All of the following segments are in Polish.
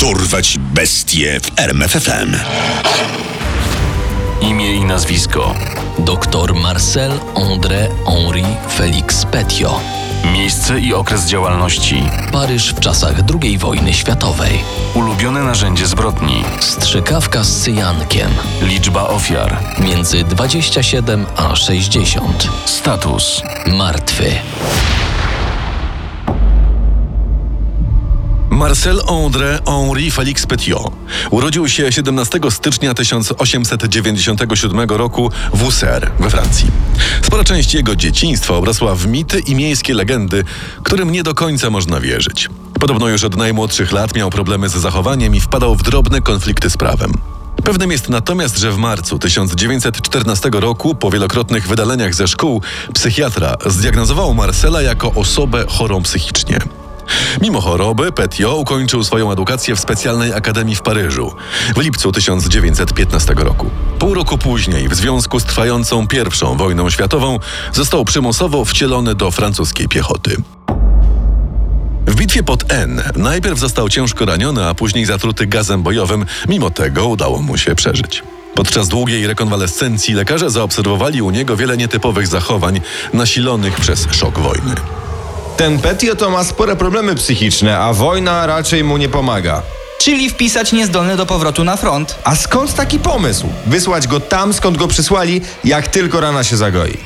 Dorwać bestie w RMFFM. Imię i nazwisko. Dr Marcel André Henri Félix Petiot. Miejsce i okres działalności. Paryż w czasach II wojny światowej. Ulubione narzędzie zbrodni. Strzykawka z cyjankiem. Liczba ofiar. Między 27 a 60. Status. Martwy. Marcel André Henri Félix Petiot urodził się 17 stycznia 1897 roku w Auxerre we Francji. Spora część jego dzieciństwa obrosła w mity i miejskie legendy, którym nie do końca można wierzyć. Podobno już od najmłodszych lat miał problemy z zachowaniem i wpadał w drobne konflikty z prawem. Pewnym jest natomiast, że w marcu 1914 roku, po wielokrotnych wydaleniach ze szkół, psychiatra zdiagnozował Marcela jako osobę chorą psychicznie. Mimo choroby, Petiot ukończył swoją edukację w specjalnej akademii w Paryżu w lipcu 1915 roku. Pół roku później, w związku z trwającą I wojną światową, został przymusowo wcielony do francuskiej piechoty. W bitwie pod N najpierw został ciężko raniony, a później zatruty gazem bojowym. Mimo tego udało mu się przeżyć. Podczas długiej rekonwalescencji lekarze zaobserwowali u niego wiele nietypowych zachowań nasilonych przez szok wojny. Ten Petio to ma spore problemy psychiczne, a wojna raczej mu nie pomaga. Czyli wpisać niezdolny do powrotu na front. A skąd taki pomysł? Wysłać go tam, skąd go przysłali, jak tylko rana się zagoi.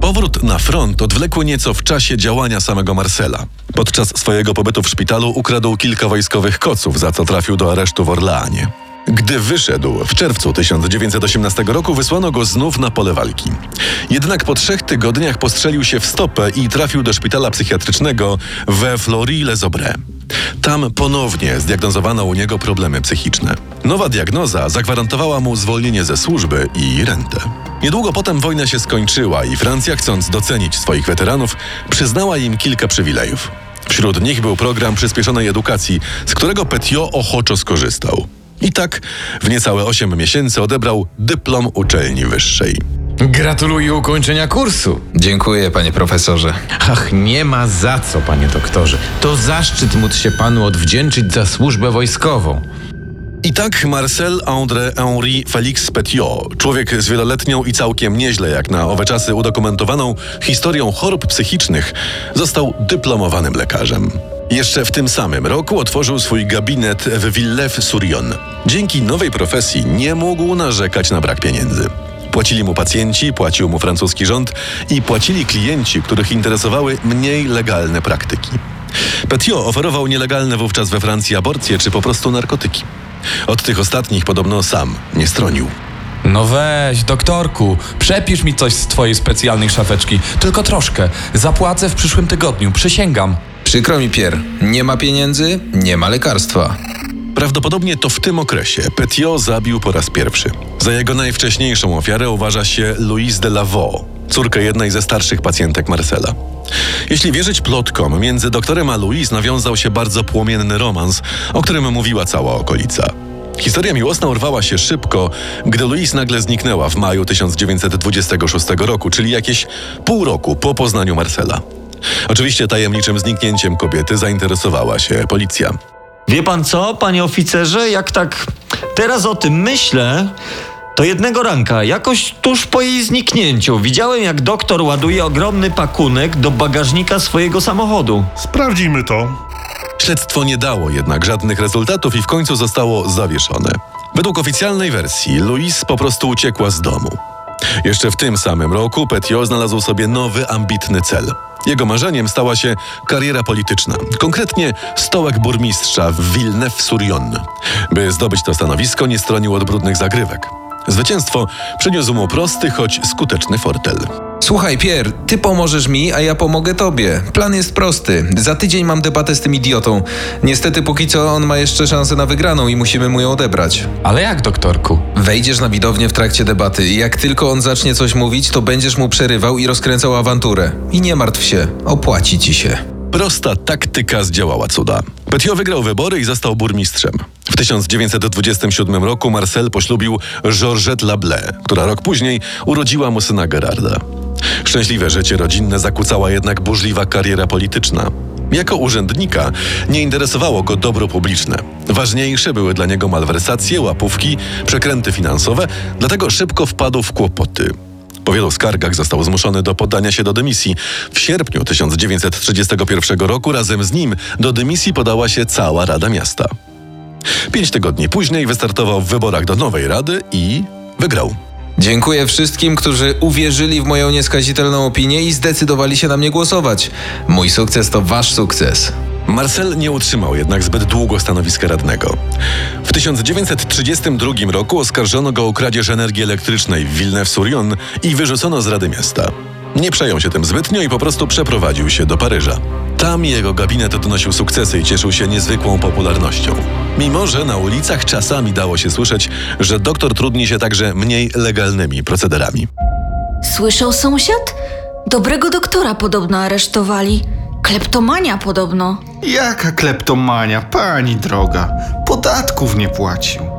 Powrót na front odwlekły nieco w czasie działania samego Marcela. Podczas swojego pobytu w szpitalu ukradł kilka wojskowych koców, za co trafił do aresztu w Orleanie. Gdy wyszedł w czerwcu 1918 roku, wysłano go znów na pole walki. Jednak po trzech tygodniach postrzelił się w stopę i trafił do szpitala psychiatrycznego we Flory-les-Aubrais. Tam ponownie zdiagnozowano u niego problemy psychiczne. Nowa diagnoza zagwarantowała mu zwolnienie ze służby i rentę. Niedługo potem wojna się skończyła i Francja, chcąc docenić swoich weteranów, przyznała im kilka przywilejów. Wśród nich był program przyspieszonej edukacji, z którego Petiot ochoczo skorzystał. I tak w niecałe 8 miesięcy odebrał dyplom uczelni wyższej. Gratuluję ukończenia kursu. Dziękuję, panie profesorze. Ach, nie ma za co, panie doktorze. To zaszczyt móc się panu odwdzięczyć za służbę wojskową. I tak Marcel André Henri Félix Petiot, człowiek z wieloletnią i całkiem nieźle jak na owe czasy udokumentowaną historią chorób psychicznych, został dyplomowanym lekarzem. Jeszcze w tym samym roku otworzył swój gabinet w Villers-sur-Yonne. Dzięki nowej profesji nie mógł narzekać na brak pieniędzy. Płacili mu pacjenci, płacił mu francuski rząd i płacili klienci, których interesowały mniej legalne praktyki. Petiot oferował nielegalne wówczas we Francji aborcje czy po prostu narkotyki. Od tych ostatnich podobno sam nie stronił. No weź, doktorku, przepisz mi coś z twojej specjalnej szafeczki. Tylko troszkę. Zapłacę w przyszłym tygodniu, przysięgam. Przykro mi, Pier. Nie ma pieniędzy, nie ma lekarstwa. Prawdopodobnie to w tym okresie Petiot zabił po raz pierwszy. Za jego najwcześniejszą ofiarę uważa się Louise de Lavaux, córkę jednej ze starszych pacjentek Marcela. Jeśli wierzyć plotkom, między doktorem a Louise nawiązał się bardzo płomienny romans, o którym mówiła cała okolica. Historia miłosna urwała się szybko, gdy Louise nagle zniknęła w maju 1926 roku, czyli jakieś pół roku po poznaniu Marcela. Oczywiście tajemniczym zniknięciem kobiety zainteresowała się policja. Wie pan co, panie oficerze, jak tak teraz o tym myślę, to jednego ranka, jakoś tuż po jej zniknięciu, widziałem jak doktor ładuje ogromny pakunek do bagażnika swojego samochodu. Sprawdzimy to. Śledztwo nie dało jednak żadnych rezultatów i w końcu zostało zawieszone. Według oficjalnej wersji Louise po prostu uciekła z domu. Jeszcze w tym samym roku Petiot znalazł sobie nowy, ambitny cel. Jego marzeniem stała się kariera polityczna, konkretnie stołek burmistrza w Villeneuve-sur-Yonne. By zdobyć to stanowisko, nie stronił od brudnych zagrywek. Zwycięstwo przyniósł mu prosty, choć skuteczny fortel. Słuchaj, Pier, ty pomożesz mi, a ja pomogę tobie. Plan jest prosty. Za tydzień mam debatę z tym idiotą. Niestety, póki co on ma jeszcze szansę na wygraną i musimy mu ją odebrać. Ale jak, doktorku? Wejdziesz na widownię w trakcie debaty i jak tylko on zacznie coś mówić, to będziesz mu przerywał i rozkręcał awanturę. I nie martw się, opłaci ci się. Prosta taktyka zdziałała cuda. Petiot wygrał wybory i został burmistrzem. W 1927 roku Marcel poślubił Georgette Lablé, która rok później urodziła mu syna Gerarda. Szczęśliwe życie rodzinne zakłócała jednak burzliwa kariera polityczna. Jako urzędnika nie interesowało go dobro publiczne. Ważniejsze były dla niego malwersacje, łapówki, przekręty finansowe, dlatego szybko wpadł w kłopoty. Po wielu skargach został zmuszony do poddania się do dymisji. W sierpniu 1931 roku razem z nim do dymisji podała się cała Rada Miasta. Pięć tygodni później wystartował w wyborach do nowej rady i wygrał. Dziękuję wszystkim, którzy uwierzyli w moją nieskazitelną opinię i zdecydowali się na mnie głosować. Mój sukces to wasz sukces. Marcel nie utrzymał jednak zbyt długo stanowiska radnego. W 1932 roku oskarżono go o kradzież energii elektrycznej w Villeneuve-sur-Yonne i wyrzucono z Rady Miasta. Nie przejął się tym zbytnio i po prostu przeprowadził się do Paryża. Tam jego gabinet odnosił sukcesy i cieszył się niezwykłą popularnością. Mimo, że na ulicach czasami dało się słyszeć, że doktor trudni się także mniej legalnymi procederami. Słyszał sąsiad? Dobrego doktora podobno aresztowali. Kleptomania podobno. Jaka kleptomania, pani droga. Podatków nie płacił.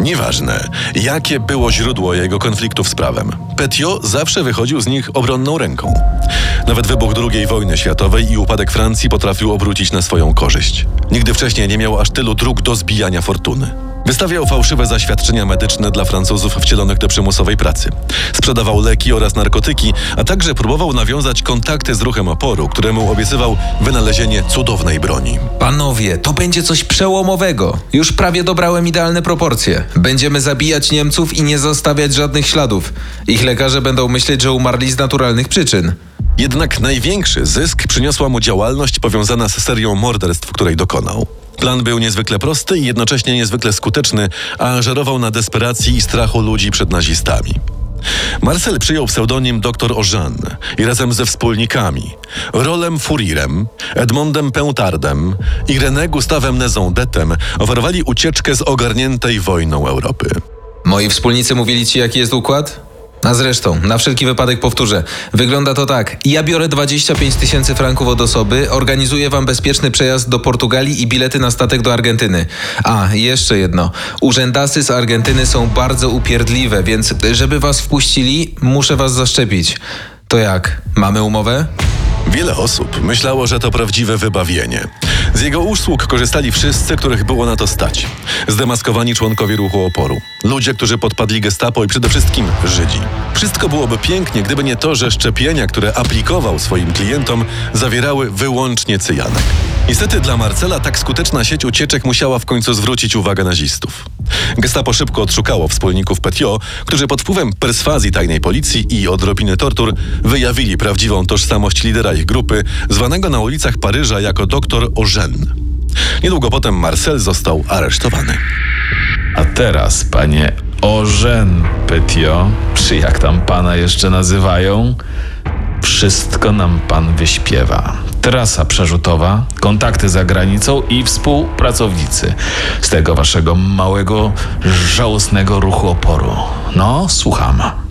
Nieważne, jakie było źródło jego konfliktów z prawem. Petiot zawsze wychodził z nich obronną ręką. Nawet wybuch II wojny światowej i upadek Francji potrafił obrócić na swoją korzyść. Nigdy wcześniej nie miał aż tylu dróg do zbijania fortuny. Wystawiał fałszywe zaświadczenia medyczne dla Francuzów wcielonych do przymusowej pracy. Sprzedawał leki oraz narkotyki, a także próbował nawiązać kontakty z ruchem oporu, któremu obiecywał wynalezienie cudownej broni. Panowie, to będzie coś przełomowego. Już prawie dobrałem idealne proporcje. Będziemy zabijać Niemców i nie zostawiać żadnych śladów. Ich lekarze będą myśleć, że umarli z naturalnych przyczyn. Jednak największy zysk przyniosła mu działalność powiązana z serią morderstw, której dokonał. Plan był niezwykle prosty i jednocześnie niezwykle skuteczny, a żerował na desperacji i strachu ludzi przed nazistami. Marcel przyjął pseudonim dr Ożan i razem ze wspólnikami Rolem Furirem, Edmondem Peutardem i René Gustawem Nezondetem oferowali ucieczkę z ogarniętej wojną Europy. Moi wspólnicy mówili ci, jaki jest układ? A zresztą, na wszelki wypadek powtórzę. Wygląda to tak. Ja biorę 25 tysięcy franków od osoby, organizuję wam bezpieczny przejazd do Portugalii i bilety na statek do Argentyny. A, jeszcze jedno. Urzędasy z Argentyny są bardzo upierdliwe, więc żeby was wpuścili, muszę was zaszczepić. To jak? Mamy umowę? Wiele osób myślało, że to prawdziwe wybawienie. Z jego usług korzystali wszyscy, których było na to stać. Zdemaskowani członkowie ruchu oporu. Ludzie, którzy podpadli gestapo i przede wszystkim Żydzi. Wszystko byłoby pięknie, gdyby nie to, że szczepienia, które aplikował swoim klientom, zawierały wyłącznie cyjanek. Niestety dla Marcela tak skuteczna sieć ucieczek musiała w końcu zwrócić uwagę nazistów. Gestapo szybko odszukało wspólników Petiot, którzy pod wpływem perswazji tajnej policji i odrobiny tortur wyjawili prawdziwą tożsamość lidera ich grupy, zwanego na ulicach Paryża jako doktor Ożen. Niedługo potem Marcel został aresztowany. A teraz, panie Ożen Petio, czy jak tam pana jeszcze nazywają, wszystko nam pan wyśpiewa. Trasa przerzutowa, kontakty za granicą i współpracownicy z tego waszego małego, żałosnego ruchu oporu. No, słucham.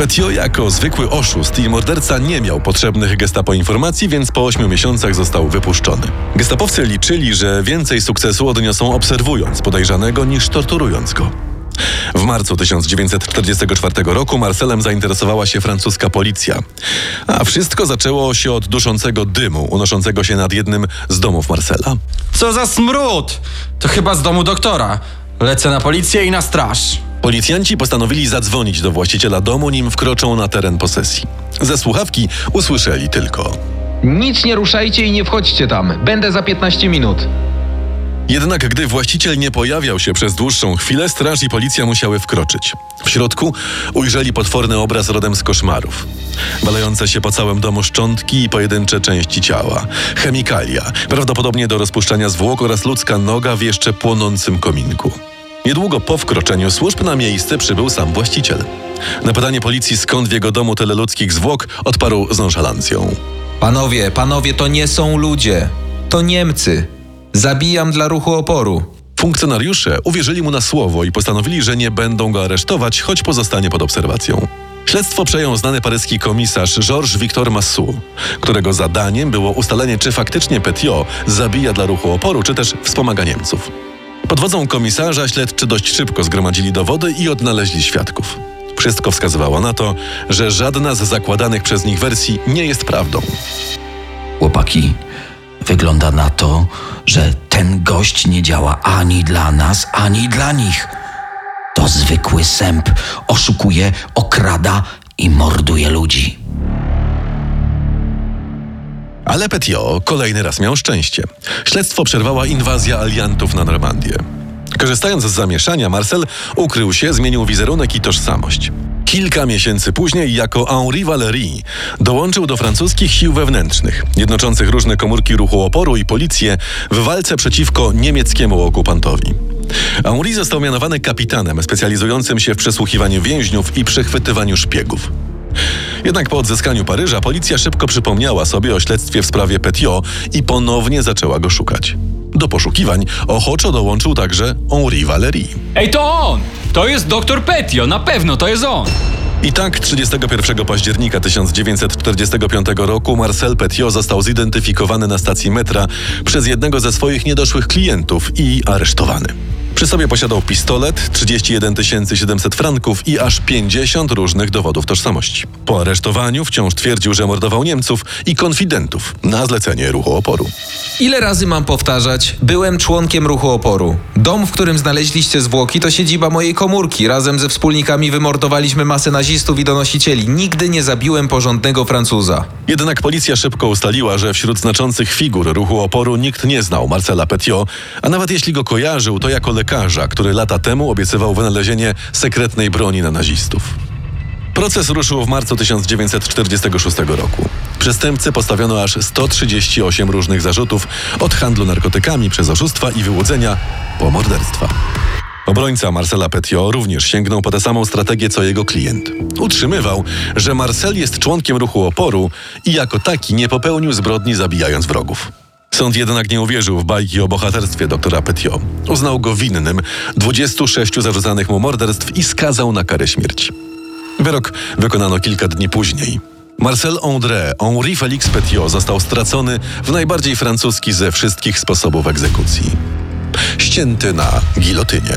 Petiot jako zwykły oszust i morderca nie miał potrzebnych gestapo informacji, więc po ośmiu miesiącach został wypuszczony. Gestapowcy liczyli, że więcej sukcesu odniosą obserwując podejrzanego niż torturując go. W marcu 1944 roku Marcelem zainteresowała się francuska policja. A wszystko zaczęło się od duszącego dymu unoszącego się nad jednym z domów Marcela. Co za smród! To chyba z domu doktora. Lecę na policję i na straż. Policjanci postanowili zadzwonić do właściciela domu, nim wkroczą na teren posesji. Ze słuchawki usłyszeli tylko. Nic nie ruszajcie i nie wchodźcie tam. Będę za 15 minut. Jednak gdy właściciel nie pojawiał się przez dłuższą chwilę, straż i policja musiały wkroczyć. W środku ujrzeli potworny obraz rodem z koszmarów. Walające się po całym domu szczątki i pojedyncze części ciała. Chemikalia, prawdopodobnie do rozpuszczania zwłok oraz ludzka noga w jeszcze płonącym kominku. Niedługo po wkroczeniu służb na miejsce przybył sam właściciel. Na pytanie policji skąd w jego domu tyle ludzkich zwłok odparł z nonszalancją. Panowie, panowie, to nie są ludzie. To Niemcy. Zabijam dla ruchu oporu. Funkcjonariusze uwierzyli mu na słowo i postanowili, że nie będą go aresztować, choć pozostanie pod obserwacją. Śledztwo przejął znany paryski komisarz Georges Victor Massou, którego zadaniem było ustalenie, czy faktycznie Petiot zabija dla ruchu oporu, czy też wspomaga Niemców. Pod wodzą komisarza śledczy dość szybko zgromadzili dowody i odnaleźli świadków. Wszystko wskazywało na to, że żadna z zakładanych przez nich wersji nie jest prawdą. Chłopaki, Wygląda na to, że ten gość nie działa ani dla nas, ani dla nich. To zwykły sęp. Oszukuje, okrada i morduje ludzi. Ale Petiot kolejny raz miał szczęście. Śledztwo przerwała inwazja aliantów na Normandię. Korzystając z zamieszania, Marcel ukrył się, zmienił wizerunek i tożsamość. Kilka miesięcy później jako Henri Valéry dołączył do francuskich sił wewnętrznych, jednoczących różne komórki ruchu oporu i policję w walce przeciwko niemieckiemu okupantowi. Henri został mianowany kapitanem specjalizującym się w przesłuchiwaniu więźniów i przechwytywaniu szpiegów. Jednak po odzyskaniu Paryża policja szybko przypomniała sobie o śledztwie w sprawie Petiot i ponownie zaczęła go szukać. Do poszukiwań ochoczo dołączył także Henri Valéry. Ej, to on! To jest doktor Petio, na pewno to jest on! I tak 31 października 1945 roku Marcel Petiot został zidentyfikowany na stacji metra przez jednego ze swoich niedoszłych klientów i aresztowany. Przy sobie posiadał pistolet, 31 700 franków i aż 50 różnych dowodów tożsamości. Po aresztowaniu wciąż twierdził, że mordował Niemców i konfidentów na zlecenie ruchu oporu. Ile razy mam powtarzać? Byłem członkiem ruchu oporu. Dom, w którym znaleźliście zwłoki, to siedziba mojej komórki. Razem ze wspólnikami wymordowaliśmy masę nazistów i donosicieli. Nigdy nie zabiłem porządnego Francuza. Jednak policja szybko ustaliła, że wśród znaczących figur ruchu oporu nikt nie znał Marcela Petiot, a nawet jeśli go kojarzył, to jako lekarza, który lata temu obiecywał wynalezienie sekretnej broni na nazistów. Proces ruszył w marcu 1946 roku. Przestępcy postawiono aż 138 różnych zarzutów, od handlu narkotykami przez oszustwa i wyłudzenia po morderstwa. Obrońca Marcela Petiot również sięgnął po tę samą strategię co jego klient. Utrzymywał, że Marcel jest członkiem ruchu oporu i jako taki nie popełnił zbrodni zabijając wrogów. Sąd jednak nie uwierzył w bajki o bohaterstwie doktora Petiot. Uznał go winnym 26 zarzucanych mu morderstw i skazał na karę śmierci. Wyrok wykonano kilka dni później. Marcel André Henri Félix Petiot został stracony w najbardziej francuski ze wszystkich sposobów egzekucji. Ścięty na gilotynie.